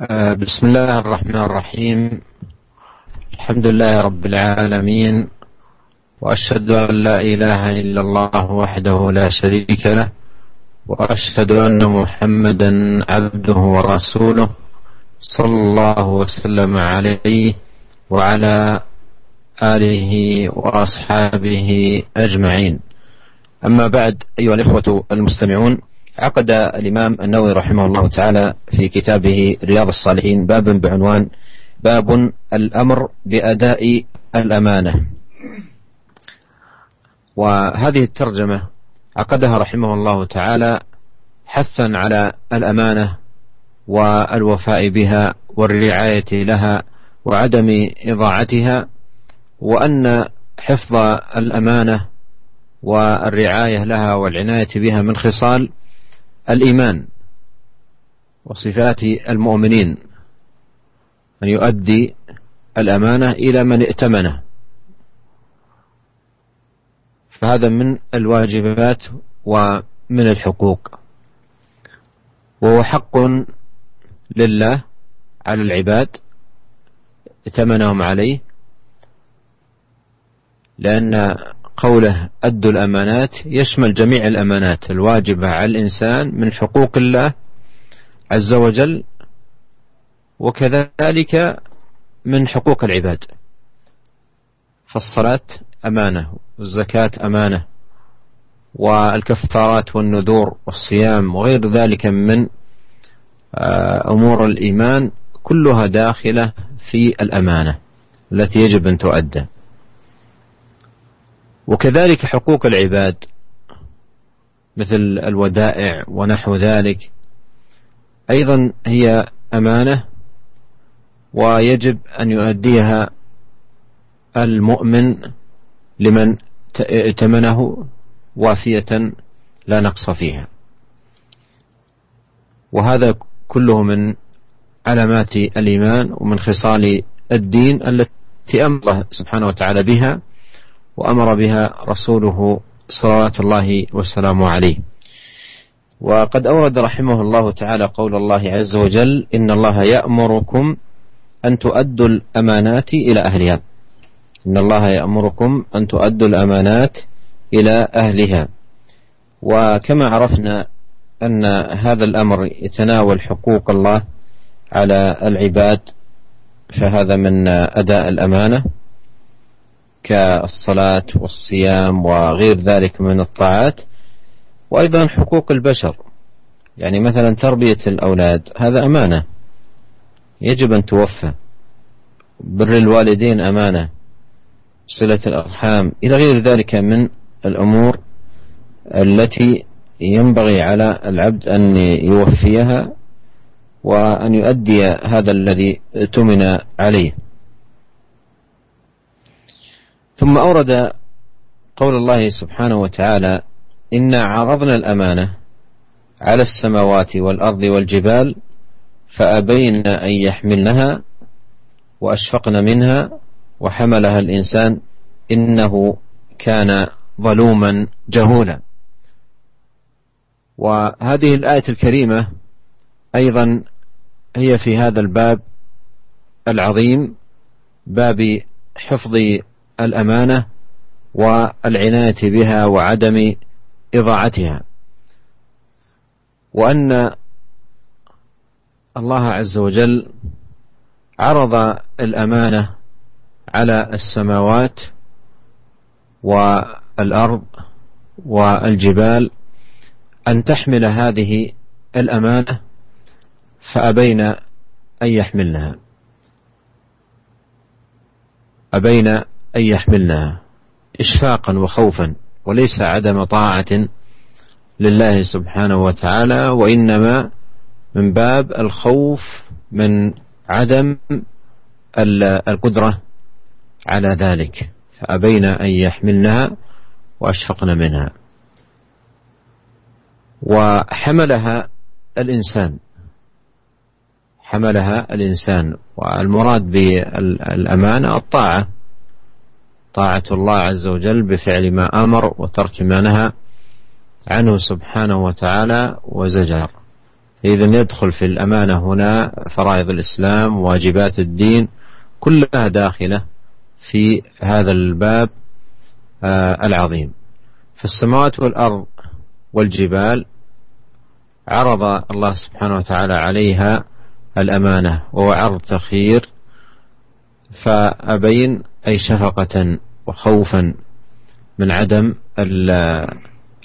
آه، بسم الله الرحمن الرحيم. الحمد لله رب العالمين وأشهد أن لا إله إلا الله وحده لا شريك له وأشهد أن محمدا عبده ورسوله صلى الله وسلم عليه وعلى آله وأصحابه أجمعين. أما بعد أيها الإخوة المستمعون عقد الإمام النووي رحمه الله تعالى في كتابه رياض الصالحين بابا بعنوان باب الأمر بأداء الأمانة. وهذه الترجمة عقدها رحمه الله تعالى حثا على الأمانة والوفاء بها والرعاية لها وعدم إضاعتها وأن حفظ الأمانة والرعاية لها والعناية بها من خصال الإيمان وصفات المؤمنين أن يؤدي الأمانة إلى من ائتمنه. فهذا من الواجبات ومن الحقوق. وهو حق لله على العباد ائتمنهم عليه لأن قوله أدوا الأمانات يشمل جميع الأمانات الواجبة على الإنسان من حقوق الله عز وجل وكذلك من حقوق العباد. فالصلاة أمانة والزكاة أمانة والكفارات والنذور والصيام وغير ذلك من آه، أمور الإيمان كلها داخلة في الأمانة التي يجب أن تؤدى. وكذلك حقوق العباد مثل الودائع ونحو ذلك. أيضا هي أمانة ويجب أن يؤديها المؤمن لمن ائتمنه وافية لا نقص فيها. وهذا كله من علامات الإيمان ومن خصال الدين التي الله سبحانه وتعالى بها. وأمر بها رسوله صلوات الله والسلام عليه. وقد أورد رحمه الله تعالى قول الله عز وجل إن الله يأمركم أن تؤدوا الأمانات إلى أهلها. إن الله يأمركم أن تؤدوا الأمانات إلى أهلها. وكما عرفنا أن هذا الأمر يتناول حقوق الله على العباد فهذا من أداء الأمانة. كالصلاة والصيام وغير ذلك من الطاعات وأيضا حقوق البشر. يعني مثلا تربية الأولاد هذا أمانة. يجب أن توفى. بر الوالدين أمانة. صلة الأرحام. إلى غير ذلك من الأمور التي ينبغي على العبد أن يوفيها وأن يؤدي هذا الذي اؤتمن عليه. ثم أورد قول الله سبحانه وتعالى إنا عرضنا الأمانة على السماوات والأرض والجبال فأبين أن يحملنها وأشفقن منها وحملها الإنسان إنه كان ظلوما جهولا. وهذه الآية الكريمة أيضا هي في هذا الباب العظيم باب حفظ الأمانة والعناية بها وعدم إضاعتها. وأن الله عز وجل عرض الأمانة على السماوات والأرض والجبال أن تحمل هذه الأمانة فأبين أن يحملنها. أبين أن يحملنها إشفاقا وخوفا وليس عدم طاعة لله سبحانه وتعالى وإنما من باب الخوف من عدم القدرة على ذلك. فأبين أن يحملنها وأشفقن منها. وحملها الإنسان. حملها الإنسان. والمراد بالأمانة الطاعة. طاعة الله عز وجل بفعل ما أمر وترك ما نهى عنه سبحانه وتعالى وزجر. إذا يدخل في الأمانة هنا فرائض الإسلام واجبات الدين كلها داخلة في هذا الباب آه، العظيم. فالسماوات والأرض والجبال عرض الله سبحانه وتعالى عليها الأمانة وهو عرض تخيير فأبين أي شفقة وخوفا من عدم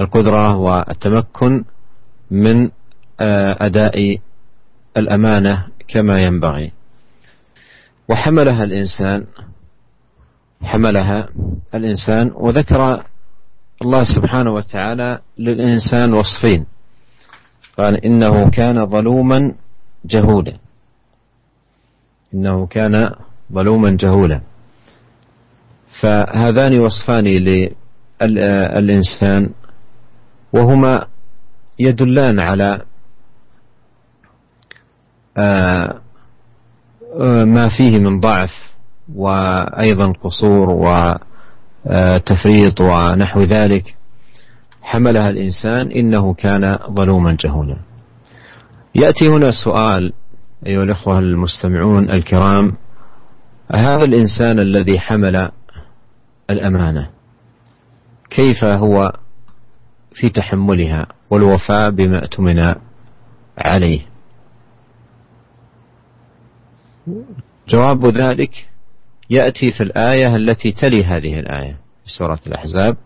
القدرة والتمكن من آه، أداء الأمانة كما ينبغي. وحملها الإنسان حملها الإنسان وذكر الله سبحانه وتعالى للإنسان وصفين. قال إنه كان ظلوما جهولا. إنه كان ظلوما جهولا. فهذان وصفان للإنسان وهما يدلان على آه، ما فيه من ضعف وأيضا قصور وتفريط ونحو ذلك. حملها الإنسان إنه كان ظلوما جهولا. يأتي هنا سؤال أيها الأخوة المستمعون الكرام هذا الإنسان الذي حمل الأمانة. كيف هو في تحملها والوفاء بما اؤتمن عليه؟ جواب ذلك يأتي في الآية التي تلي هذه الآية في سورة الأحزاب.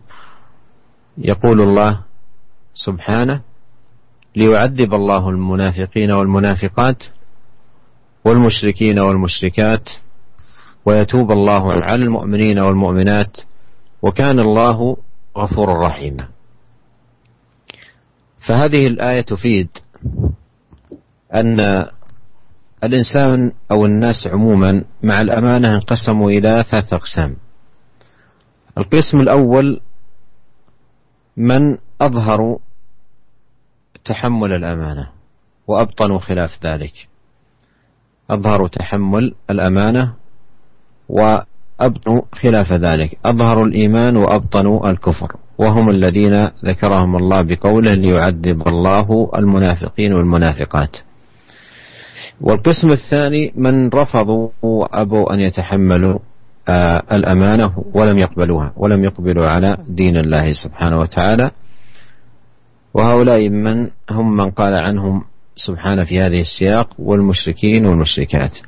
يقول الله سبحانه ليعذب الله المنافقين والمنافقات والمشركين والمشركات ويتوب الله على المؤمنين والمؤمنات وكان الله غفورا رحيما فهذه الآية تفيد أن الإنسان أو الناس عموما مع الأمانة انقسموا إلى ثلاث أقسام. القسم الأول من أظهروا تحمل الأمانة وأبطنوا خلاف ذلك. أظهروا تحمل الأمانة وأبطنوا خلاف ذلك. أظهروا الإيمان وأبطنوا الكفر. وهم الذين ذكرهم الله بقوله ليعذب الله المنافقين والمنافقات. والقسم الثاني من رفضوا وأبوا أن يتحملوا آه، الأمانة ولم يقبلوها ولم يقبلوا على دين الله سبحانه وتعالى. وهؤلاء من هم من قال عنهم سبحانه في هذه السياق والمشركين والمشركات.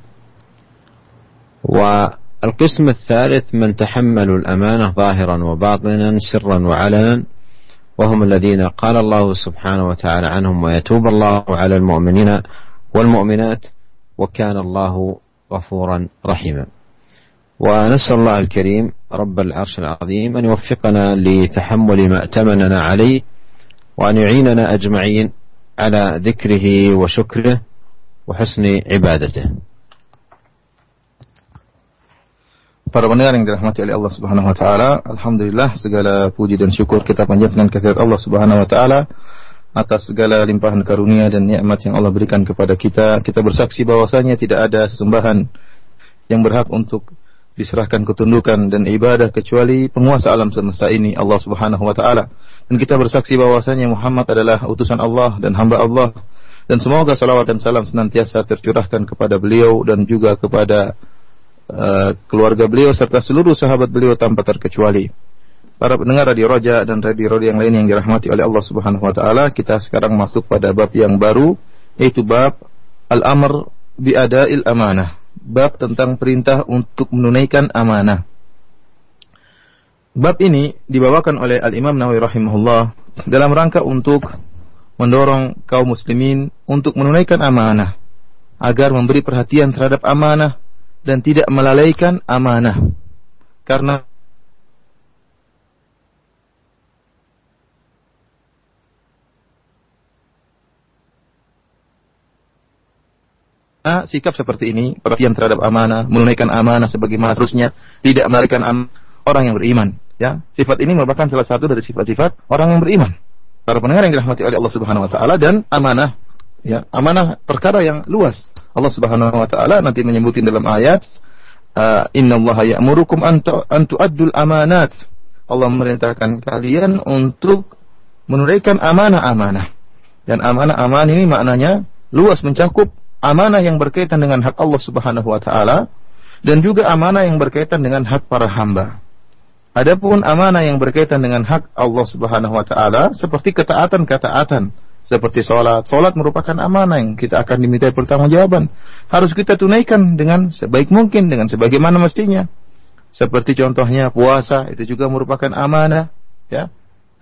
والقسم الثالث من تحملوا الأمانة ظاهرا وباطنا سرا وعلنا وهم الذين قال الله سبحانه وتعالى عنهم ويتوب الله على المؤمنين والمؤمنات وكان الله غفورا رحيما. ونسأل الله الكريم رب العرش العظيم أن يوفقنا لتحمل ما ائتمننا عليه وأن يعيننا أجمعين على ذكره وشكره وحسن عبادته. Para pendengar yang dirahmati oleh Allah Subhanahu wa taala, alhamdulillah segala puji dan syukur kita panjatkan kehadirat Allah Subhanahu wa taala atas segala limpahan karunia dan nikmat yang Allah berikan kepada kita. Kita bersaksi bahwasanya tidak ada sesembahan yang berhak untuk diserahkan ketundukan dan ibadah kecuali penguasa alam semesta ini Allah Subhanahu wa taala. Dan kita bersaksi bahwasanya Muhammad adalah utusan Allah dan hamba Allah dan semoga salawat dan salam senantiasa tercurahkan kepada beliau dan juga kepada uh, keluarga beliau serta seluruh sahabat beliau tanpa terkecuali para pendengar Radio Roja dan Radio Roja yang lain yang dirahmati oleh Allah Subhanahu wa taala, kita sekarang masuk pada bab yang baru yaitu bab al-amr bi ada'il amanah. Bab tentang perintah untuk menunaikan amanah. Bab ini dibawakan oleh Al-Imam Nawawi rahimahullah dalam rangka untuk mendorong kaum muslimin untuk menunaikan amanah agar memberi perhatian terhadap amanah dan tidak melalaikan amanah. Karena sikap seperti ini, perhatian terhadap amanah, menunaikan amanah sebagaimana harusnya, tidak melarikan orang yang beriman. Ya, sifat ini merupakan salah satu dari sifat-sifat orang yang beriman. Para pendengar yang dirahmati oleh Allah Subhanahu Wa Taala dan amanah, ya, amanah perkara yang luas. Allah Subhanahu Wa Taala nanti menyebutin dalam ayat, uh, Inna Allah ya'murukum an tu'addul amanat. Allah memerintahkan kalian untuk menunaikan amanah-amanah. Dan amanah-amanah ini maknanya luas mencakup amanah yang berkaitan dengan hak Allah Subhanahu wa taala dan juga amanah yang berkaitan dengan hak para hamba. Adapun amanah yang berkaitan dengan hak Allah Subhanahu wa taala seperti ketaatan-ketaatan seperti sholat. Sholat merupakan amanah yang kita akan dimintai pertanggungjawaban. Harus kita tunaikan dengan sebaik mungkin, dengan sebagaimana mestinya. Seperti contohnya puasa, itu juga merupakan amanah, ya.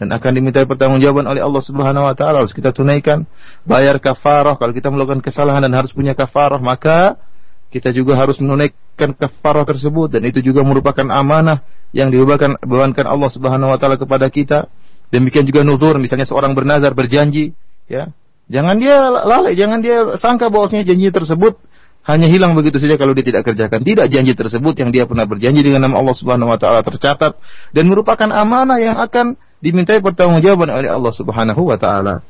Dan akan dimintai pertanggungjawaban oleh Allah Subhanahu wa taala harus kita tunaikan. Bayar kafarah kalau kita melakukan kesalahan dan harus punya kafarah, maka kita juga harus menunaikan kafarah tersebut dan itu juga merupakan amanah yang dibebankan bebankan Allah Subhanahu wa taala kepada kita. Demikian juga nuzur, misalnya seorang bernazar berjanji, ya. Jangan dia lalai, jangan dia sangka bahwasanya janji tersebut hanya hilang begitu saja kalau dia tidak kerjakan. Tidak janji tersebut yang dia pernah berjanji dengan nama Allah Subhanahu wa taala tercatat dan merupakan amanah yang akan dimintai pertanggungjawaban oleh Allah Subhanahu wa taala.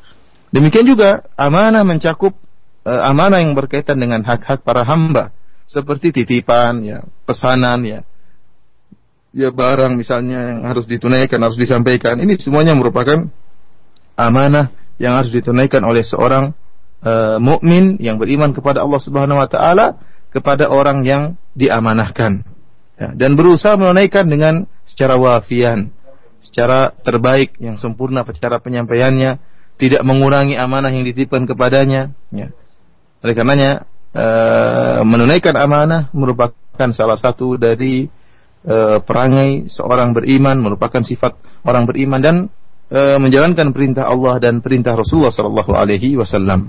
Demikian juga amanah mencakup uh, amanah yang berkaitan dengan hak-hak para hamba seperti titipan ya, pesanan ya. Ya barang misalnya yang harus ditunaikan, harus disampaikan. Ini semuanya merupakan amanah yang harus ditunaikan oleh seorang uh, mukmin yang beriman kepada Allah Subhanahu wa taala kepada orang yang diamanahkan. Ya, dan berusaha menunaikan dengan secara wafian, secara terbaik yang sempurna cara penyampaiannya, tidak mengurangi amanah yang dititipkan kepadanya, ya. Oleh karenanya e, menunaikan amanah merupakan salah satu dari e, perangai seorang beriman, merupakan sifat orang beriman dan e, menjalankan perintah Allah dan perintah Rasulullah sallallahu alaihi wasallam.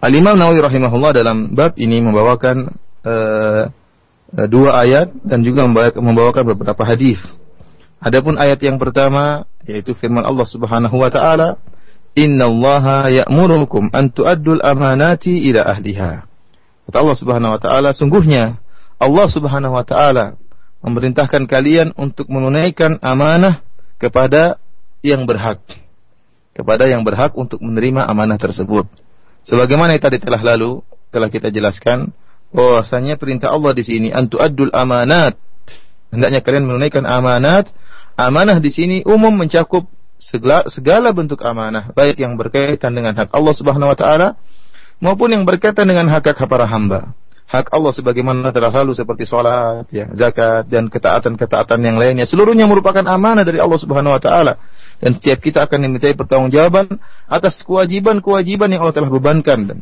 Al Imam Nawawi rahimahullah dalam bab ini membawakan e, dua ayat dan juga membawakan beberapa hadis. Adapun ayat yang pertama yaitu firman Allah Subhanahu wa taala Inna Allah ya'murukum an tu'addul amanati ila ahliha. Kata Allah Subhanahu wa taala, sungguhnya Allah Subhanahu wa taala memerintahkan kalian untuk menunaikan amanah kepada yang berhak. Kepada yang berhak untuk menerima amanah tersebut. Sebagaimana yang tadi telah lalu telah kita jelaskan bahwasanya perintah Allah di sini antu adul amanat. Hendaknya kalian menunaikan amanat. Amanah di sini umum mencakup segala, segala bentuk amanah, baik yang berkaitan dengan hak Allah Subhanahu wa taala maupun yang berkaitan dengan hak-hak para hamba. Hak Allah sebagaimana telah lalu seperti sholat, ya, zakat dan ketaatan-ketaatan yang lainnya, seluruhnya merupakan amanah dari Allah Subhanahu wa taala. Dan setiap kita akan dimintai pertanggungjawaban atas kewajiban-kewajiban yang Allah telah bebankan dan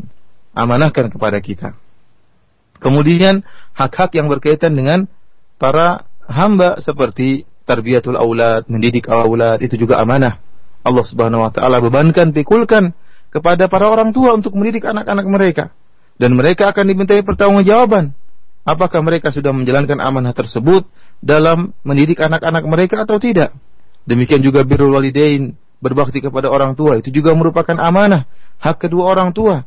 amanahkan kepada kita. Kemudian hak-hak yang berkaitan dengan para hamba seperti tarbiyatul aulad, mendidik aulad itu juga amanah. Allah Subhanahu wa taala bebankan, pikulkan kepada para orang tua untuk mendidik anak-anak mereka dan mereka akan dimintai pertanggungjawaban apakah mereka sudah menjalankan amanah tersebut dalam mendidik anak-anak mereka atau tidak. Demikian juga birrul walidain, berbakti kepada orang tua itu juga merupakan amanah, hak kedua orang tua.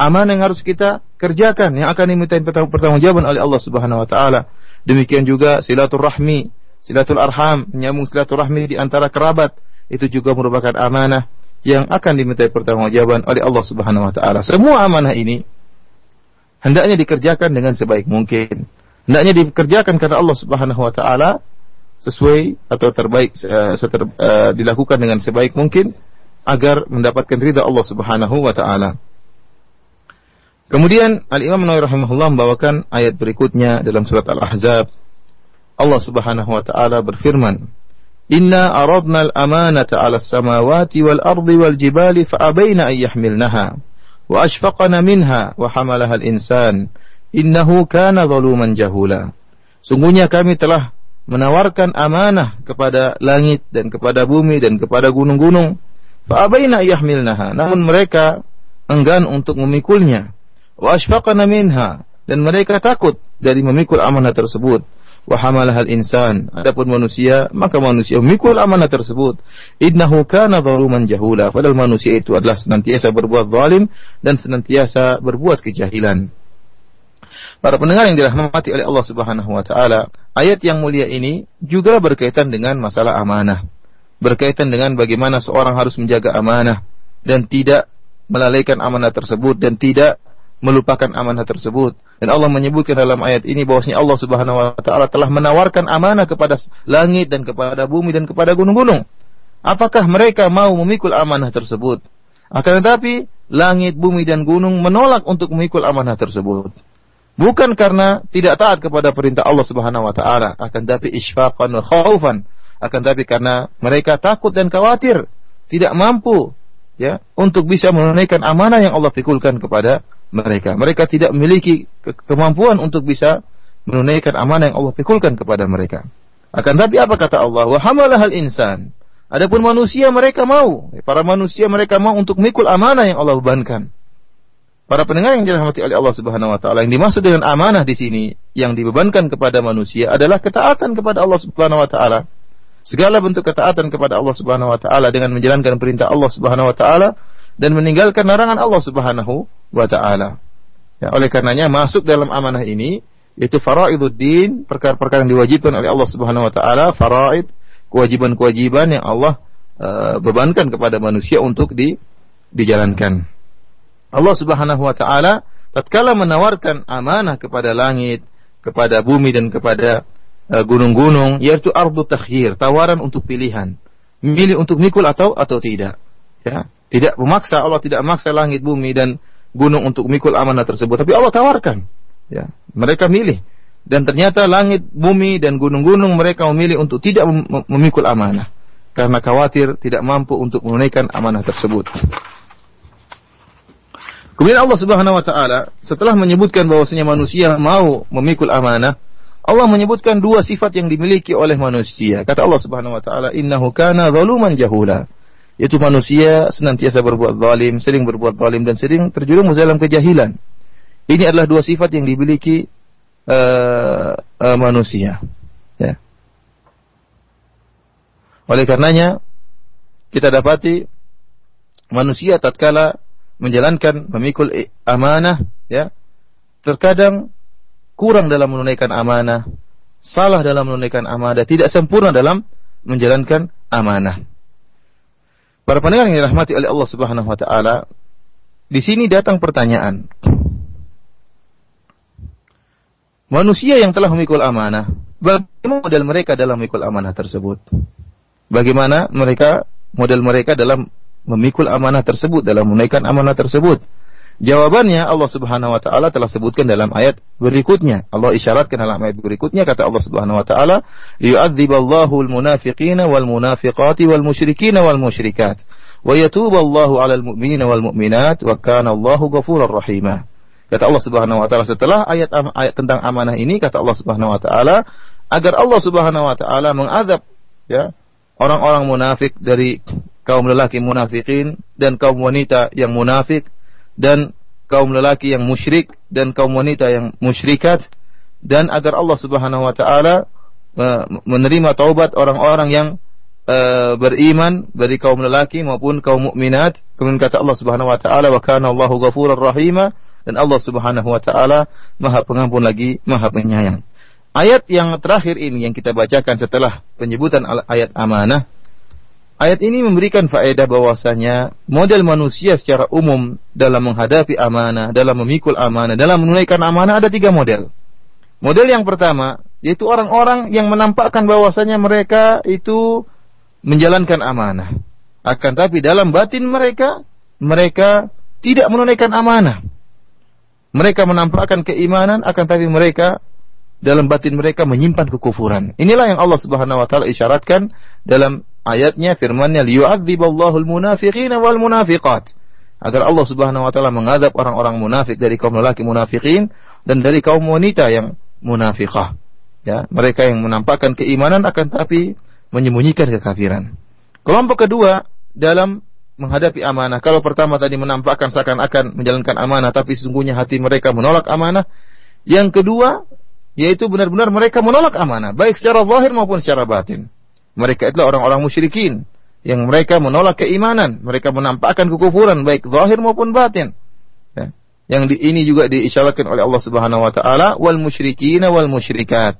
Amanah yang harus kita kerjakan yang akan dimintai pertanggungjawaban oleh Allah Subhanahu wa taala. Demikian juga silaturahmi, silatul arham, menyambung silaturahmi di antara kerabat, itu juga merupakan amanah yang akan dimintai pertanggungjawaban oleh Allah Subhanahu wa taala. Semua amanah ini hendaknya dikerjakan dengan sebaik mungkin. Hendaknya dikerjakan karena Allah Subhanahu wa taala sesuai atau terbaik uh, seter, uh, dilakukan dengan sebaik mungkin agar mendapatkan ridha Allah Subhanahu wa taala. Kemudian Al Imam Nawawi rahimahullah membawakan ayat berikutnya dalam surat Al-Ahzab Allah Subhanahu wa taala berfirman, "Inna aradna al-amanata 'ala as-samawati wal ardi wal jibali fa abaina an yahmilnaha wa ashfaqna minha wa hamalaha al-insan innahu kana zaluman jahula." Sungguhnya kami telah menawarkan amanah kepada langit dan kepada bumi dan kepada gunung-gunung. Fa abaina yahmilnaha, namun mereka enggan untuk memikulnya. Wa minha dan mereka takut dari memikul amanah tersebut wa hal insan. Adapun manusia, maka manusia memikul amanah tersebut. Innahu kana zaluman jahula. Padahal manusia itu adalah senantiasa berbuat zalim dan senantiasa berbuat kejahilan. Para pendengar yang dirahmati oleh Allah Subhanahu wa taala, ayat yang mulia ini juga berkaitan dengan masalah amanah. Berkaitan dengan bagaimana seorang harus menjaga amanah dan tidak melalaikan amanah tersebut dan tidak melupakan amanah tersebut. Dan Allah menyebutkan dalam ayat ini bahwasanya Allah Subhanahu wa taala telah menawarkan amanah kepada langit dan kepada bumi dan kepada gunung-gunung. Apakah mereka mau memikul amanah tersebut? Akan tetapi langit, bumi dan gunung menolak untuk memikul amanah tersebut. Bukan karena tidak taat kepada perintah Allah Subhanahu wa taala, akan tapi isfaqan wa khaufan, akan tapi karena mereka takut dan khawatir tidak mampu ya untuk bisa menunaikan amanah yang Allah pikulkan kepada mereka. Mereka tidak memiliki ke kemampuan untuk bisa menunaikan amanah yang Allah pikulkan kepada mereka. Akan tapi apa kata Allah? Wa hamalahal insan. Adapun manusia mereka mau, para manusia mereka mau untuk mikul amanah yang Allah bebankan. Para pendengar yang dirahmati oleh Allah Subhanahu wa taala, yang dimaksud dengan amanah di sini yang dibebankan kepada manusia adalah ketaatan kepada Allah Subhanahu wa taala. Segala bentuk ketaatan kepada Allah Subhanahu wa taala dengan menjalankan perintah Allah Subhanahu wa taala dan meninggalkan larangan Allah Subhanahu wa taala. Ya, oleh karenanya masuk dalam amanah ini yaitu faraiduddin, perkara-perkara yang diwajibkan oleh Allah Subhanahu wa taala, faraid, kewajiban-kewajiban yang Allah uh, bebankan kepada manusia untuk di, dijalankan. Allah Subhanahu wa taala tatkala menawarkan amanah kepada langit, kepada bumi dan kepada uh, gunung-gunung yaitu ardu takhir, tawaran untuk pilihan. Milih untuk mikul atau atau tidak. Ya, tidak memaksa Allah tidak memaksa langit, bumi dan gunung untuk mikul amanah tersebut, tapi Allah tawarkan. Ya, mereka milih dan ternyata langit, bumi dan gunung-gunung mereka memilih untuk tidak memikul amanah karena khawatir tidak mampu untuk menunaikan amanah tersebut. Kemudian Allah Subhanahu wa taala setelah menyebutkan bahwasanya manusia mau memikul amanah, Allah menyebutkan dua sifat yang dimiliki oleh manusia. Kata Allah Subhanahu wa taala, "Innahu kana zaluman jahula." Yaitu manusia senantiasa berbuat zalim, sering berbuat zalim dan sering terjerumus dalam kejahilan. Ini adalah dua sifat yang dimiliki uh, uh, manusia. Ya. Oleh karenanya kita dapati manusia tatkala menjalankan memikul amanah ya. Terkadang kurang dalam menunaikan amanah salah dalam menunaikan amanah tidak sempurna dalam menjalankan amanah. Para pendengar yang dirahmati oleh Allah Subhanahu wa taala di sini datang pertanyaan. Manusia yang telah memikul amanah bagaimana model mereka dalam memikul amanah tersebut? Bagaimana mereka model mereka dalam memikul amanah tersebut dalam menunaikan amanah tersebut? Jawabannya Allah Subhanahu wa taala telah sebutkan dalam ayat berikutnya. Allah isyaratkan dalam ayat berikutnya kata Allah Subhanahu wa taala, "Yu'adziballahu al-munafiqina wal munafiqati wal musyrikina wal musyrikat wa yatuballahu 'alal mu'minina wal mu'minat wa kana Allahu ghafurur rahima." Kata Allah Subhanahu wa taala setelah ayat ayat tentang amanah ini kata Allah Subhanahu wa taala agar Allah Subhanahu wa taala mengadab ya orang-orang munafik dari kaum lelaki munafikin dan kaum wanita yang munafik dan kaum lelaki yang musyrik dan kaum wanita yang musyrikat dan agar Allah Subhanahu wa taala uh, menerima taubat orang-orang yang uh, beriman dari kaum lelaki maupun kaum mukminat kemudian kata Allah Subhanahu wa taala wa kana Allahu ghafurur rahima dan Allah Subhanahu wa taala Maha Pengampun lagi Maha Penyayang. Ayat yang terakhir ini yang kita bacakan setelah penyebutan ayat amanah Ayat ini memberikan faedah bahwasanya model manusia secara umum dalam menghadapi amanah, dalam memikul amanah, dalam menunaikan amanah ada tiga model. Model yang pertama yaitu orang-orang yang menampakkan bahwasanya mereka itu menjalankan amanah. Akan tapi dalam batin mereka mereka tidak menunaikan amanah. Mereka menampakkan keimanan akan tapi mereka dalam batin mereka menyimpan kekufuran. Inilah yang Allah Subhanahu wa taala isyaratkan dalam ayatnya firmannya liyu'adziballahu al-munafiqina wal munafiqat agar Allah Subhanahu wa taala mengadab orang-orang munafik dari kaum lelaki munafikin dan dari kaum wanita yang munafiqah. Ya, mereka yang menampakkan keimanan akan tapi menyembunyikan kekafiran. Kelompok kedua dalam menghadapi amanah. Kalau pertama tadi menampakkan seakan-akan menjalankan amanah tapi sesungguhnya hati mereka menolak amanah. Yang kedua yaitu benar-benar mereka menolak amanah baik secara zahir maupun secara batin. Mereka itulah orang-orang musyrikin yang mereka menolak keimanan, mereka menampakkan kekufuran baik zahir maupun batin. Ya. Yang di, ini juga diisyaratkan oleh Allah Subhanahu wa taala wal musyrikin wal musyrikat.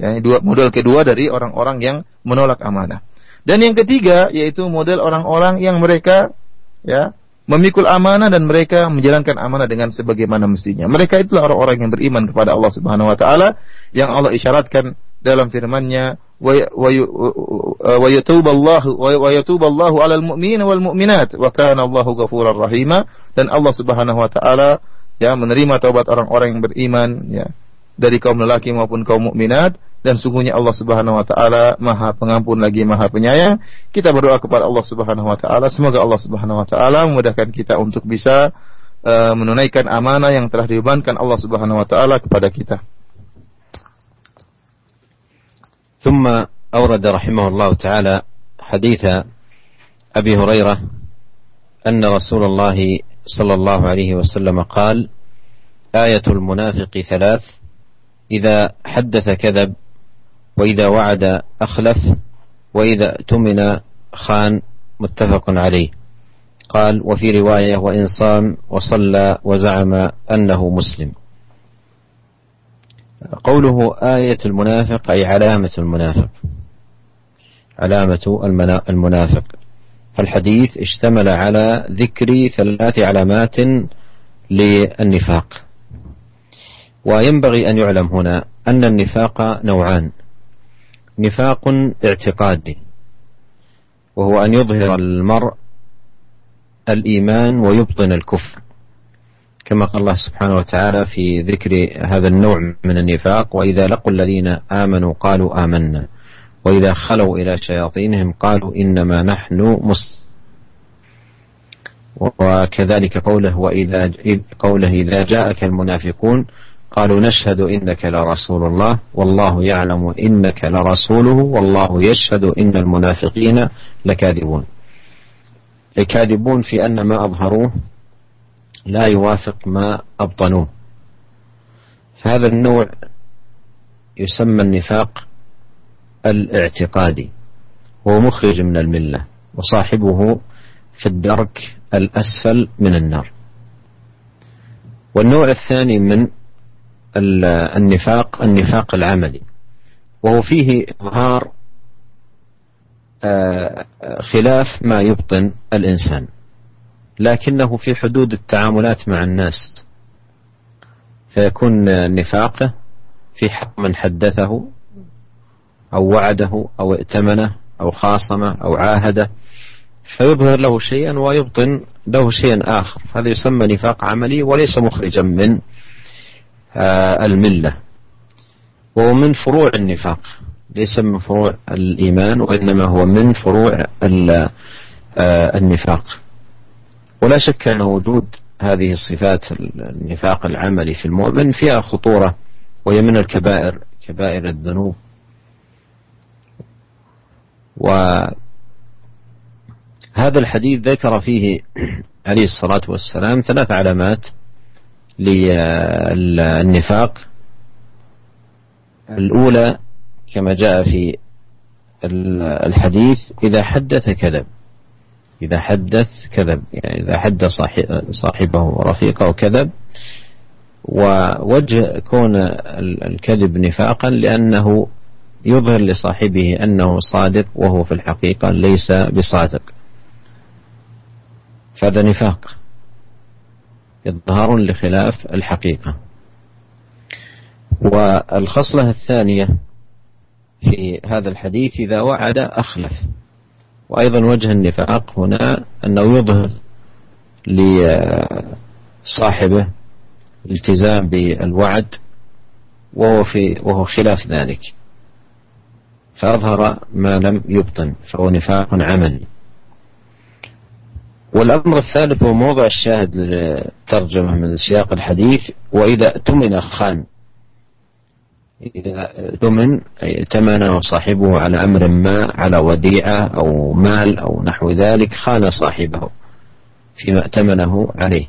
Ya, dua model kedua dari orang-orang yang menolak amanah. Dan yang ketiga yaitu model orang-orang yang mereka ya memikul amanah dan mereka menjalankan amanah dengan sebagaimana mestinya. Mereka itulah orang-orang yang beriman kepada Allah Subhanahu wa taala yang Allah isyaratkan dalam firman-Nya wa yatuballahu wa yatuballahu 'alal mu'minina wal mu'minat wa kana Allahu ghafurar rahima dan Allah Subhanahu wa taala ya menerima taubat orang-orang yang beriman ya dari kaum lelaki maupun kaum mukminat dan sungguhnya Allah Subhanahu wa taala Maha Pengampun lagi Maha Penyayang. Kita berdoa kepada Allah Subhanahu wa taala semoga Allah Subhanahu wa taala memudahkan kita untuk bisa uh, menunaikan amanah yang telah dibebankan Allah Subhanahu wa taala kepada kita. ثم أورد رحمه الله تعالى حديث أبي هريرة أن رسول الله صلى الله عليه وسلم قال آية المنافق ثلاث إذا حدث كذب وإذا وعد أخلف وإذا اؤتمن خان متفق عليه. قال وفي رواية وإن صام وصلى وزعم أنه مسلم. قوله آية المنافق أي علامة المنافق. علامة المنافق. فالحديث اشتمل على ذكر ثلاث علامات للنفاق. وينبغي أن يعلم هنا أن النفاق نوعان. نفاق اعتقادي وهو أن يظهر المرء الإيمان ويبطن الكفر. كما قال الله سبحانه وتعالى في ذكر هذا النوع من النفاق وإذا لقوا الذين آمنوا قالوا آمنا وإذا خلوا إلى شياطينهم قالوا إنما نحن مسلمون. وكذلك قوله وإذا قوله إذا جاءك المنافقون قالوا نشهد إنك لرسول الله والله يعلم إنك لرسوله والله يشهد إن المنافقين لكاذبون. كاذبون في أن ما أظهروه لا يوافق ما أبطنوه. فهذا النوع يسمى النفاق الاعتقادي هو مخرج من الملة وصاحبه في الدرك الأسفل من النار. والنوع الثاني من النفاق النفاق العملي. وهو فيه إظهار آه، خلاف ما يبطن الإنسان. لكنه في حدود التعاملات مع الناس. فيكون نفاقه في حق من حدثه أو وعده أو ائتمنه أو خاصمه أو عاهده. فيظهر له شيئا ويبطن له شيئا آخر. هذا يسمى نفاق عملي وليس مخرجا من الملة. وهو من فروع النفاق ليس من فروع الإيمان وإنما هو من فروع آه، النفاق. ولا شك أن وجود هذه الصفات النفاق العملي في المؤمن فيها خطورة وهي من الكبائر كبائر الذنوب. وهذا الحديث ذكر فيه عليه الصلاة والسلام ثلاث علامات للنفاق. الأولى كما جاء في الحديث إذا حدث كذب. إذا حدث كذب يعني إذا حدث صاحبه ورفيقه كذب. ووجه كون الكذب نفاقا لأنه يظهر لصاحبه أنه صادق وهو في الحقيقة ليس بصادق. فهذا نفاق. إظهار لخلاف الحقيقة. والخصلة الثانية في هذا الحديث إذا وعد أخلف. وأيضا وجه النفاق هنا أنه يظهر لصاحبه الالتزام بالوعد وهو في وهو خلاف ذلك. فأظهر ما لم يبطن فهو نفاق عملي. والأمر الثالث هو موضع الشاهد للترجمة من سياق الحديث وإذا اؤتمن خان إذا اؤتمن ائتمن صاحبه على أمر ما على وديعة أو مال أو نحو ذلك خان صاحبه فيما ائتمنه عليه.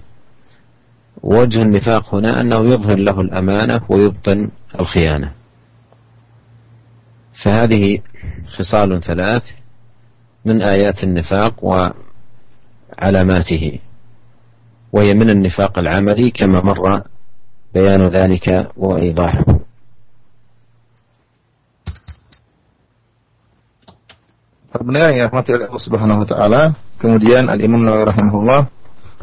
وجه النفاق هنا أنه يظهر له الأمانة ويبطن الخيانة. فهذه خصال ثلاث من آيات النفاق وعلاماته وهي من النفاق العملي كما مر بيان ذلك وإيضاحه Para pendengar yang dirahmati oleh Allah Subhanahu wa taala, kemudian Al Imam Nawawi rahimahullah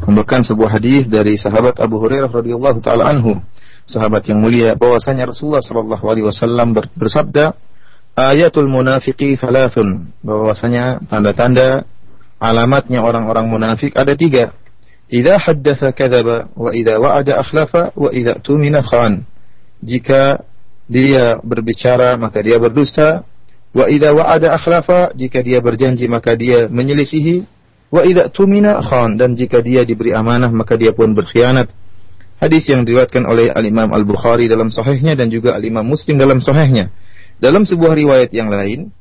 membawakan sebuah hadis dari sahabat Abu Hurairah radhiyallahu taala anhu, sahabat yang mulia bahwasanya Rasulullah sallallahu alaihi wasallam bersabda, ayatul munafiqi thalathun bahwasanya tanda-tanda alamatnya orang-orang munafik ada tiga. Idza haddatsa kadzaba wa idza wa'ada akhlafa wa idza tumina khan. Jika dia berbicara maka dia berdusta. Wa idza wa'ada akhlafa jika dia berjanji maka dia menyelisihi. Wa idza tumina khan dan jika dia diberi amanah maka dia pun berkhianat. Hadis yang diriwayatkan oleh al-Imam Al-Bukhari dalam sahihnya dan juga al-Imam Muslim dalam sahihnya. Dalam sebuah riwayat yang lain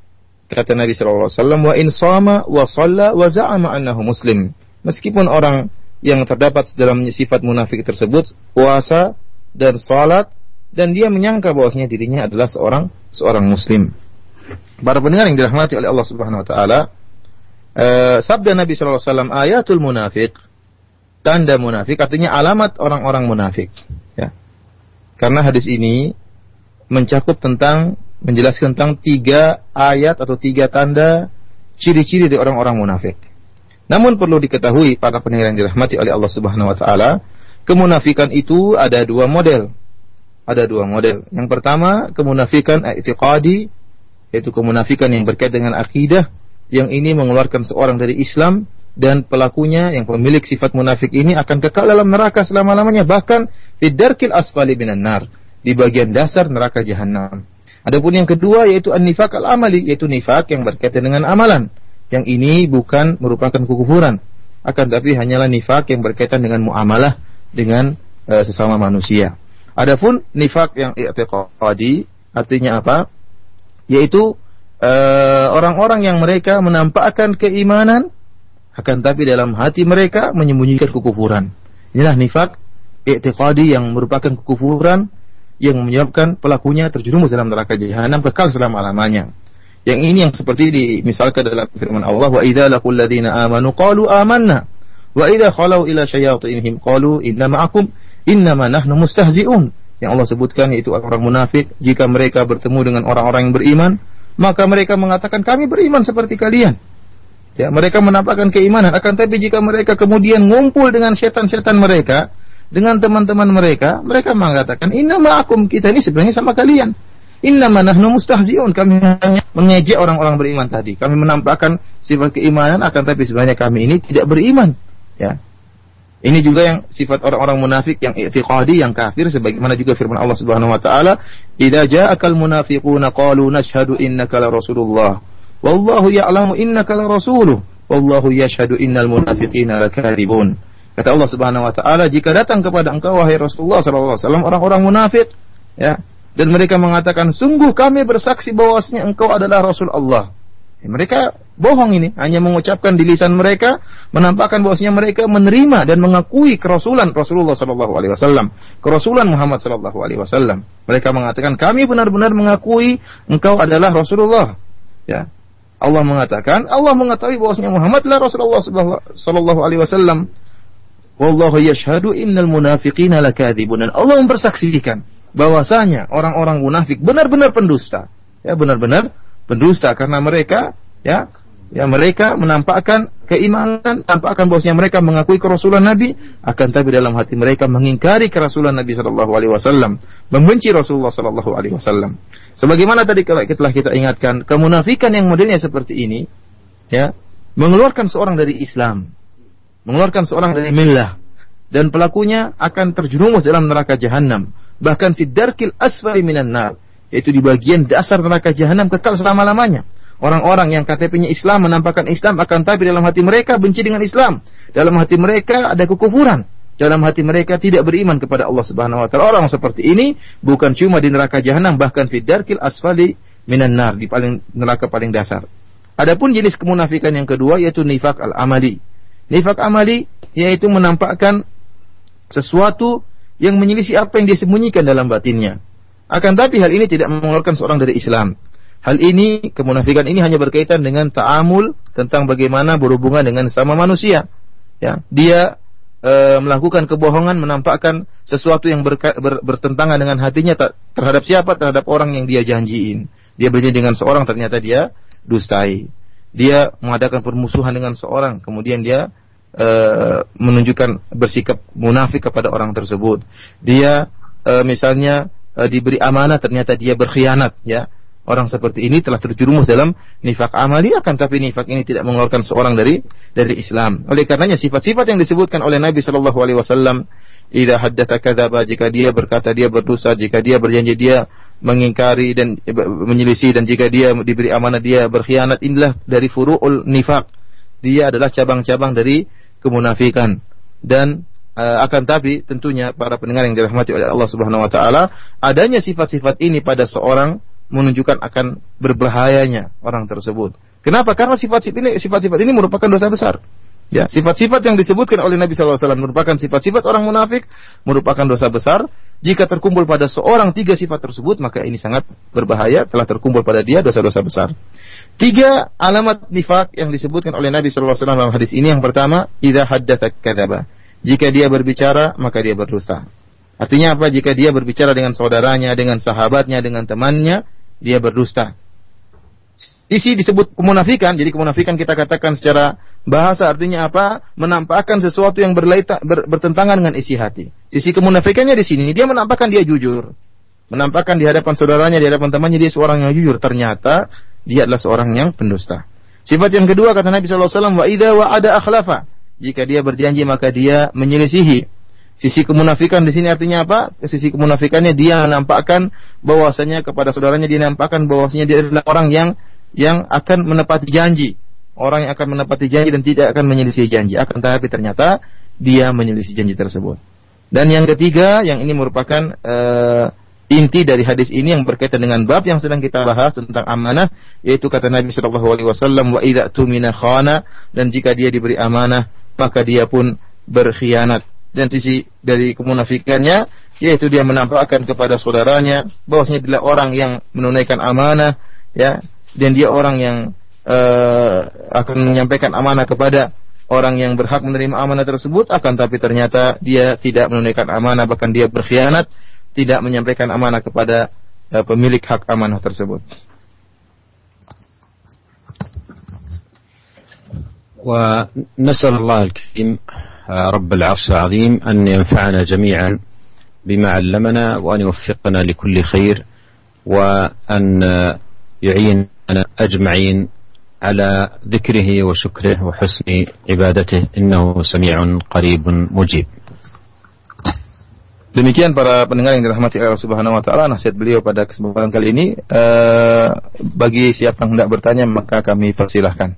kata Nabi sallallahu alaihi wasallam wa in sama wa shalla wa za'ama annahu muslim meskipun orang yang terdapat dalam sifat munafik tersebut puasa dan salat dan dia menyangka bahwasanya dirinya adalah seorang seorang muslim. Para pendengar yang dirahmati oleh Allah Subhanahu wa taala, eh, sabda Nabi sallallahu alaihi wasallam ayatul munafik tanda munafik artinya alamat orang-orang munafik ya. Karena hadis ini mencakup tentang menjelaskan tentang tiga ayat atau tiga tanda ciri-ciri dari orang-orang munafik. Namun perlu diketahui para pendengar yang dirahmati oleh Allah Subhanahu wa taala, kemunafikan itu ada dua model. Ada dua model. Yang pertama, kemunafikan i'tiqadi, yaitu kemunafikan yang berkaitan dengan akidah, yang ini mengeluarkan seorang dari Islam dan pelakunya yang pemilik sifat munafik ini akan kekal dalam neraka selama-lamanya bahkan fidarkil asfali minan nar di bagian dasar neraka jahanam. Adapun yang kedua yaitu an-nifaq al-amali yaitu nifak yang berkaitan dengan amalan yang ini bukan merupakan kekufuran akan tapi hanyalah nifak yang berkaitan dengan muamalah dengan e, sesama manusia. Adapun nifak yang i'tiqadi artinya apa? Yaitu eh, orang-orang e, yang mereka menampakkan keimanan akan tapi dalam hati mereka menyembunyikan kekufuran. Inilah nifak i'tiqadi yang merupakan kekufuran yang menyebabkan pelakunya terjerumus dalam neraka jahanam kekal selama-lamanya. Yang ini yang seperti dimisalkan dalam firman Allah wa idza laqul ladzina amanu qalu amanna wa idza khalau ila syayatinihim qalu inna ma'akum innama nahnu mustahzi'un. Yang Allah sebutkan yaitu orang munafik jika mereka bertemu dengan orang-orang yang beriman maka mereka mengatakan kami beriman seperti kalian. Ya, mereka menampakkan keimanan akan tapi jika mereka kemudian ngumpul dengan setan-setan mereka dengan teman-teman mereka, mereka mengatakan, "Inna ma'akum kita ini sebenarnya sama kalian." Inna nahnu mustahziun. Kami hanya mengejek orang-orang beriman tadi. Kami menampakkan sifat keimanan akan tapi sebenarnya kami ini tidak beriman. Ya. Ini juga yang sifat orang-orang munafik yang i'tiqadi yang kafir sebagaimana juga firman Allah Subhanahu wa taala, "Idza ja'akal munafiquna qalu nashhadu innaka la rasulullah wallahu ya'lamu innaka la rasuluh wallahu yashhadu innal munafiqina lakadzibun." Kata Allah Subhanahu wa taala, jika datang kepada engkau wahai Rasulullah sallallahu alaihi wasallam orang-orang munafik, ya, dan mereka mengatakan sungguh kami bersaksi bahwasanya engkau adalah Rasul Allah. Ya, mereka bohong ini, hanya mengucapkan di lisan mereka, menampakkan bahwasanya mereka menerima dan mengakui kerasulan Rasulullah Shallallahu Alaihi Wasallam, kerasulan Muhammad Shallallahu Alaihi Wasallam. Mereka mengatakan kami benar-benar mengakui engkau adalah Rasulullah. Ya, Allah mengatakan, Allah mengetahui bahwasanya Muhammad adalah Rasulullah Shallallahu Alaihi Wasallam. Wallahu yashhadu innal munafiqina lakadzibun. Dan Allah mempersaksikan bahwasanya orang-orang munafik benar-benar pendusta. Ya, benar-benar pendusta karena mereka ya ya mereka menampakkan keimanan, tampakkan bahwasanya mereka mengakui kerasulan Nabi, akan tapi dalam hati mereka mengingkari kerasulan Nabi Shallallahu Alaihi Wasallam, membenci Rasulullah Shallallahu Alaihi Wasallam. Sebagaimana tadi telah kita ingatkan, kemunafikan yang modelnya seperti ini, ya, mengeluarkan seorang dari Islam, mengeluarkan seorang dari millah, dan pelakunya akan terjerumus dalam neraka jahanam bahkan fi darkil asfali minan nar, yaitu di bagian dasar neraka jahanam kekal selama-lamanya. Orang-orang yang KTP-nya Islam menampakkan Islam akan tapi dalam hati mereka benci dengan Islam. Dalam hati mereka ada kekufuran. Dalam hati mereka tidak beriman kepada Allah Subhanahu wa taala. Orang seperti ini bukan cuma di neraka jahanam bahkan fi darkil asfali minan nar, di paling neraka paling dasar. Adapun jenis kemunafikan yang kedua yaitu nifak al-amali. Nifak amali yaitu menampakkan sesuatu yang menyelisih apa yang dia sembunyikan dalam batinnya. Akan tapi hal ini tidak mengeluarkan seorang dari Islam. Hal ini, kemunafikan ini hanya berkaitan dengan ta'amul tentang bagaimana berhubungan dengan sama manusia. Ya, dia e, melakukan kebohongan, menampakkan sesuatu yang berka, ber, bertentangan dengan hatinya terhadap siapa? Terhadap orang yang dia janjiin. Dia berjanji dengan seorang, ternyata dia dustai. Dia mengadakan permusuhan dengan seorang, kemudian dia uh, menunjukkan bersikap munafik kepada orang tersebut. Dia uh, misalnya uh, diberi amanah ternyata dia berkhianat ya. orang seperti ini telah terjerumus dalam nifak amali akan tapi nifak ini tidak mengeluarkan seorang dari dari Islam. Oleh karenanya sifat-sifat yang disebutkan oleh Nabi Shallallahu alaihi wasallam, "Idza haddatsa kadzaba" jika dia berkata dia berdosa, jika dia berjanji dia mengingkari dan menyelisih dan jika dia diberi amanah dia berkhianat inilah dari furu'ul nifak. Dia adalah cabang-cabang dari kemunafikan dan uh, akan tapi tentunya para pendengar yang dirahmati oleh Allah Subhanahu wa taala adanya sifat-sifat ini pada seorang menunjukkan akan berbahayanya orang tersebut. Kenapa? Karena sifat-sifat ini sifat-sifat ini merupakan dosa besar. Ya, sifat-sifat yang disebutkan oleh Nabi SAW merupakan sifat-sifat orang munafik, merupakan dosa besar. Jika terkumpul pada seorang tiga sifat tersebut, maka ini sangat berbahaya, telah terkumpul pada dia dosa-dosa besar. Tiga alamat nifak yang disebutkan oleh Nabi SAW dalam hadis ini. Yang pertama, idha haddatha kadaba. Jika dia berbicara, maka dia berdusta. Artinya apa? Jika dia berbicara dengan saudaranya, dengan sahabatnya, dengan temannya, dia berdusta. Isi disebut kemunafikan, jadi kemunafikan kita katakan secara bahasa artinya apa? Menampakkan sesuatu yang berlaita, ber, bertentangan dengan isi hati. Sisi kemunafikannya di sini, dia menampakkan dia jujur. Menampakkan di hadapan saudaranya, di hadapan temannya dia seorang yang jujur. Ternyata dia adalah seorang yang pendusta. Sifat yang kedua kata Nabi SAW, wa idha wa ada akhlafa. Jika dia berjanji maka dia menyelisihi. Sisi kemunafikan di sini artinya apa? Sisi kemunafikannya dia menampakkan bahwasanya kepada saudaranya dia menampakkan bahwasanya dia adalah orang yang yang akan menepati janji. Orang yang akan menepati janji dan tidak akan menyelisih janji. Akan tetapi ternyata dia menyelisih janji tersebut. Dan yang ketiga, yang ini merupakan uh, inti dari hadis ini yang berkaitan dengan bab yang sedang kita bahas tentang amanah, yaitu kata Nabi Shallallahu Alaihi Wasallam, wa idza tumina khana dan jika dia diberi amanah maka dia pun berkhianat dan sisi dari kemunafikannya yaitu dia menampakkan kepada saudaranya bahwasanya dia orang yang menunaikan amanah ya dan dia orang yang uh, akan menyampaikan amanah kepada orang yang berhak menerima amanah tersebut akan tapi ternyata dia tidak menunaikan amanah bahkan dia berkhianat tidak menyampaikan amanah kepada uh, pemilik hak amanah tersebut. ونسأل الله الكريم رب العرش العظيم أن ينفعنا جميعا بما علمنا وأن يوفقنا لكل خير وأن يعيننا أجمعين على ذكره وشكره وحسن عبادته إنه سميع قريب مجيب Demikian para pendengar yang dirahmati Allah Subhanahu wa taala nasihat beliau pada kesempatan kali ini uh, bagi siapa yang hendak bertanya maka kami persilahkan.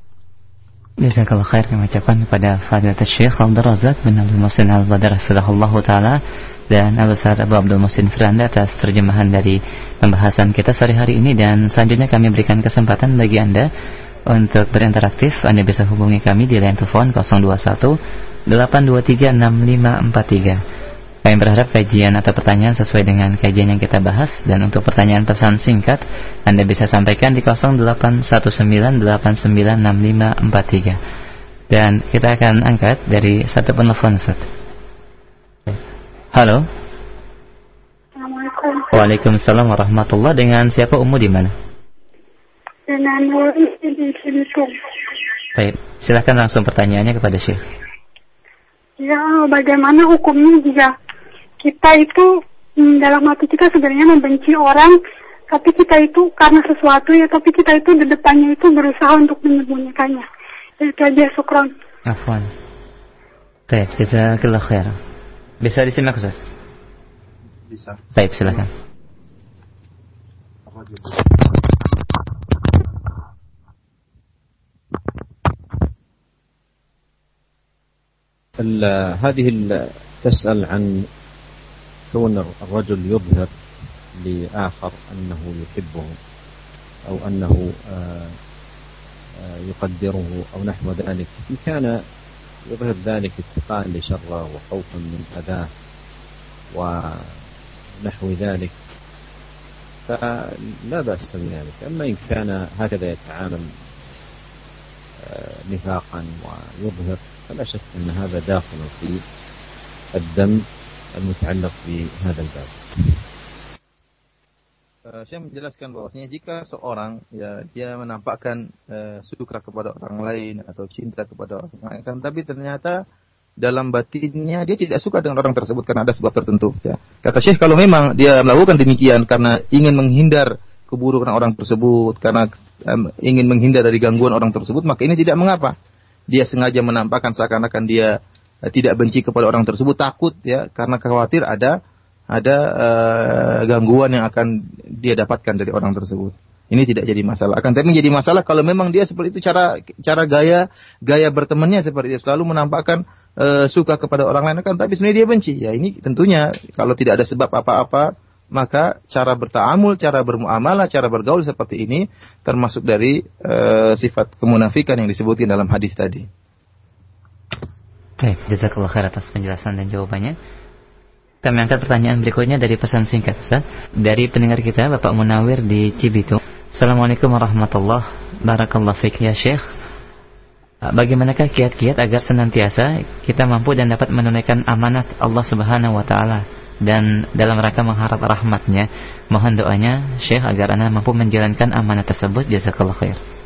Jazakallah khair kami ucapkan kepada Fadilat Syekh Abdul Razak bin Abdul Musin Al-Badar Firahullah Ta'ala dan Abu Sa'ad Abu Abdul Musin Firanda atas terjemahan dari pembahasan kita sore hari ini. Dan selanjutnya kami berikan kesempatan bagi Anda untuk berinteraktif. Anda bisa hubungi kami di line telepon 021 823 6543 kami berharap kajian atau pertanyaan sesuai dengan kajian yang kita bahas dan untuk pertanyaan pesan singkat Anda bisa sampaikan di 0819896543 dan kita akan angkat dari satu penelpon Ustaz. Halo. Assalamualaikum. Waalaikumsalam warahmatullah. Dengan siapa Umu di mana? Dengan di. Baik, silahkan langsung pertanyaannya kepada Syekh. Ya, bagaimana hukumnya jika kita itu hmm, dalam hati kita sebenarnya membenci orang tapi kita itu karena sesuatu ya tapi kita itu di depannya itu berusaha untuk menyembunyikannya itu aja sukron Afwan Baik, jazakallah khair Bisa disimak Ustaz? Bisa Baik, silakan هذه تسأل عن كون الرجل يظهر لآخر أنه يحبه أو أنه آه، آه، يقدره أو نحو ذلك. إن كان يظهر ذلك اتقاء لشره وخوفا من أذاه ونحو ذلك فلا بأس بذلك. أما إن كان هكذا يتعامل آه، نفاقا ويظهر فلا شك أن هذا داخل في الدم. المتعلق بهذا الباب. Saya menjelaskan bahwasanya jika seorang ya dia menampakkan uh, suka kepada orang lain atau cinta kepada orang lain, kan tapi ternyata dalam batinnya dia tidak suka dengan orang tersebut karena ada sebab tertentu. Ya. Kata Syekh kalau memang dia melakukan demikian karena ingin menghindar keburukan orang tersebut, karena um, ingin menghindar dari gangguan orang tersebut, maka ini tidak mengapa. Dia sengaja menampakkan seakan-akan dia uh, tidak benci kepada orang tersebut, takut ya, karena khawatir ada ada uh, gangguan yang akan dia dapatkan dari orang tersebut. Ini tidak jadi masalah. Akan tapi menjadi masalah kalau memang dia seperti itu cara cara gaya gaya bertemannya seperti itu selalu menampakkan uh, suka kepada orang lain kan tapi sebenarnya dia benci. Ya ini tentunya kalau tidak ada sebab apa-apa maka cara bertaamul, cara bermuamalah, cara bergaul seperti ini termasuk dari uh, sifat kemunafikan yang disebutkan dalam hadis tadi. Baik, jazakallah khair atas penjelasan dan jawabannya. Kami angkat pertanyaan berikutnya dari pesan singkat Ustaz. Dari pendengar kita Bapak Munawir di Cibitung. Assalamualaikum warahmatullahi wabarakatuh. Fik ya Syekh. Bagaimanakah kiat-kiat agar senantiasa kita mampu dan dapat menunaikan amanat Allah Subhanahu wa taala dan dalam rangka mengharap rahmatnya mohon doanya Syekh agar Anda mampu menjalankan amanat tersebut jazakallah khair.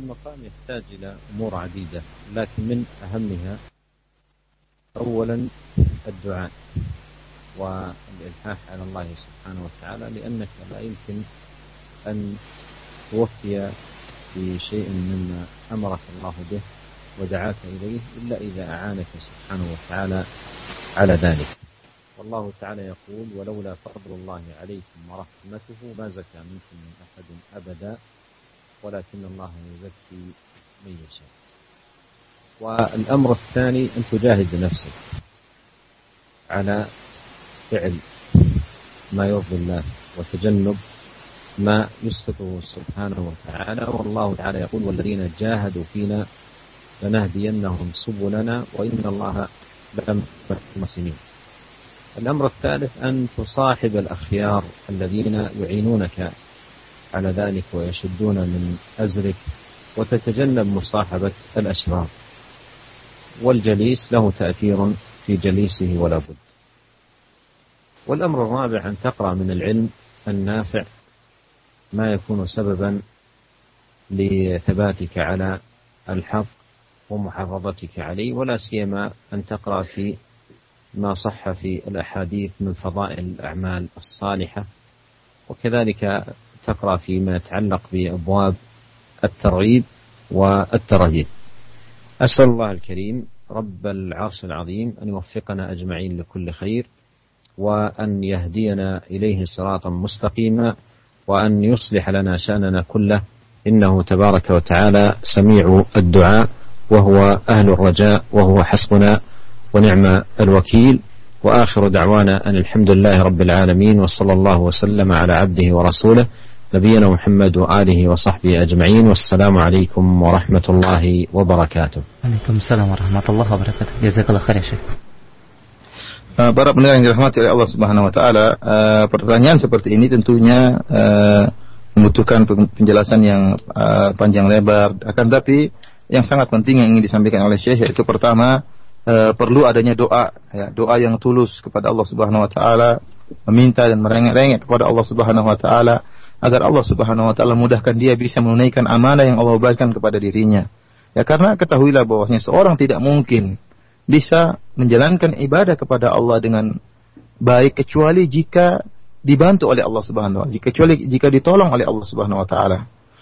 المقام يحتاج إلى أمور عديدة لكن من أهمها أولا الدعاء والإلحاح على الله سبحانه وتعالى لأنك لا يمكن أن توفي بشيء مما أمرك الله به ودعاك إليه إلا إذا أعانك سبحانه وتعالى على ذلك. والله تعالى يقول ولولا فضل الله عليكم ورحمته ما زكى منكم من أحد أبدا ولكن الله يزكي من يشاء. والأمر الثاني أن تجاهد نفسك على فعل ما يرضي الله وتجنب ما يسخطه سبحانه وتعالى. والله تعالى يقول والذين جاهدوا فينا لنهدينهم سبلنا وإن الله لم المحسنين الأمر الثالث أن تصاحب الأخيار الذين يعينونك على ذلك ويشدون من أزرك وتتجنب مصاحبة الأشرار والجليس له تأثير في جليسه ولا بد. والأمر الرابع أن تقرأ من العلم النافع ما يكون سببا لثباتك على الحق ومحافظتك عليه ولا سيما أن تقرأ في ما صح في الأحاديث من فضائل الأعمال الصالحة. وكذلك تقرأ فيما يتعلق بأبواب الترغيب والترهيب. أسأل الله الكريم رب العرش العظيم أن يوفقنا أجمعين لكل خير وأن يهدينا إليه صراطا مستقيما وأن يصلح لنا شأننا كله. إنه تبارك وتعالى سميع الدعاء وهو أهل الرجاء وهو حسبنا ونعم الوكيل. وآخر دعوانا أن الحمد لله رب العالمين وصلى الله وسلم على عبده ورسوله نبينا محمد وآله وصحبه أجمعين والسلام عليكم ورحمة الله وبركاته Waalaikumsalam warahmatullahi wabarakatuh Jazakallah khair ya Syekh uh, Para pendengar yang dirahmati oleh Allah Subhanahu wa taala, uh, pertanyaan seperti ini tentunya uh, membutuhkan penjelasan yang uh, panjang lebar. Akan tapi yang sangat penting yang ingin disampaikan oleh Syekh yaitu pertama uh, perlu adanya doa ya, doa yang tulus kepada Allah Subhanahu wa taala, meminta dan merengek-rengek kepada Allah Subhanahu wa taala agar Allah Subhanahu wa taala mudahkan dia bisa menunaikan amanah yang Allah berikan kepada dirinya. Ya karena ketahuilah bahwasanya seorang tidak mungkin bisa menjalankan ibadah kepada Allah dengan baik kecuali jika dibantu oleh Allah Subhanahu wa taala, kecuali jika ditolong oleh Allah Subhanahu wa taala.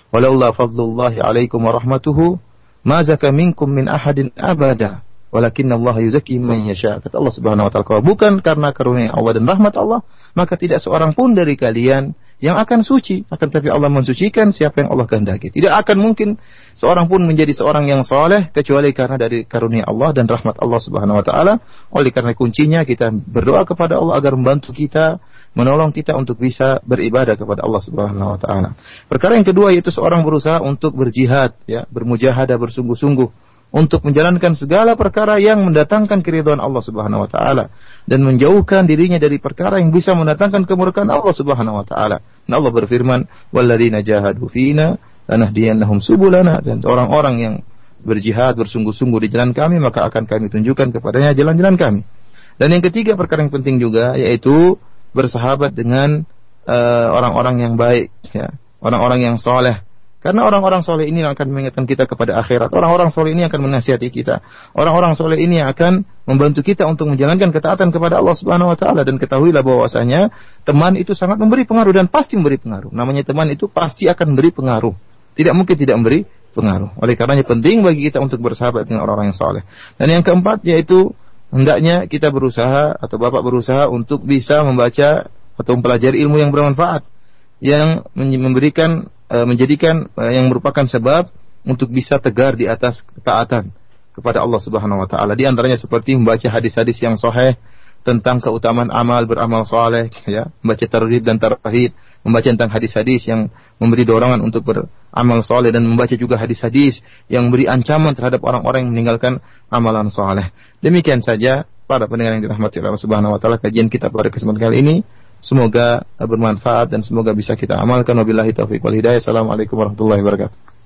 Walaula fadlullahi alaikum wa rahmatuhu ma zaka minkum min ahadin abada walakin Allah yuzaki man yasha. Kata Allah Subhanahu wa taala, bukan karena karunia Allah dan rahmat Allah, maka tidak seorang pun dari kalian yang akan suci. Akan tapi Allah mensucikan siapa yang Allah kehendaki. Tidak akan mungkin seorang pun menjadi seorang yang soleh kecuali karena dari karunia Allah dan rahmat Allah Subhanahu Wa Taala. Oleh karena kuncinya kita berdoa kepada Allah agar membantu kita, menolong kita untuk bisa beribadah kepada Allah Subhanahu Wa Taala. Perkara yang kedua yaitu seorang berusaha untuk berjihad, ya, bermujahadah bersungguh-sungguh untuk menjalankan segala perkara yang mendatangkan keridhaan Allah Subhanahu wa taala dan menjauhkan dirinya dari perkara yang bisa mendatangkan kemurkaan Allah Subhanahu wa taala. Dan Allah berfirman, "Walladzina jahadu fina lanahdiyannahum subulana." Dan orang-orang yang berjihad bersungguh-sungguh di jalan kami maka akan kami tunjukkan kepadanya jalan-jalan kami. Dan yang ketiga perkara yang penting juga yaitu bersahabat dengan eh, orang-orang uh, yang baik ya, orang-orang yang soleh Karena orang-orang soleh ini yang akan mengingatkan kita kepada akhirat. Orang-orang soleh ini akan menasihati kita. Orang-orang soleh ini akan membantu kita untuk menjalankan ketaatan kepada Allah Subhanahu Wa Taala dan ketahuilah bahwasanya teman itu sangat memberi pengaruh dan pasti memberi pengaruh. Namanya teman itu pasti akan memberi pengaruh. Tidak mungkin tidak memberi pengaruh. Oleh karenanya penting bagi kita untuk bersahabat dengan orang-orang yang soleh. Dan yang keempat yaitu hendaknya kita berusaha atau bapak berusaha untuk bisa membaca atau mempelajari ilmu yang bermanfaat yang memberikan Eh, menjadikan eh, yang merupakan sebab untuk bisa tegar di atas ketaatan kepada Allah Subhanahu wa taala. Di antaranya seperti membaca hadis-hadis yang sahih tentang keutamaan amal beramal soleh, ya, membaca tarhib dan tarhid, membaca tentang hadis-hadis yang memberi dorongan untuk beramal soleh dan membaca juga hadis-hadis yang memberi ancaman terhadap orang-orang yang meninggalkan amalan soleh. Demikian saja para pendengar yang dirahmati Allah Subhanahu wa taala kajian kita pada kesempatan kali ini. Semoga bermanfaat dan semoga bisa kita amalkan. Wabillahi taufiq wal hidayah. Assalamualaikum warahmatullahi wabarakatuh.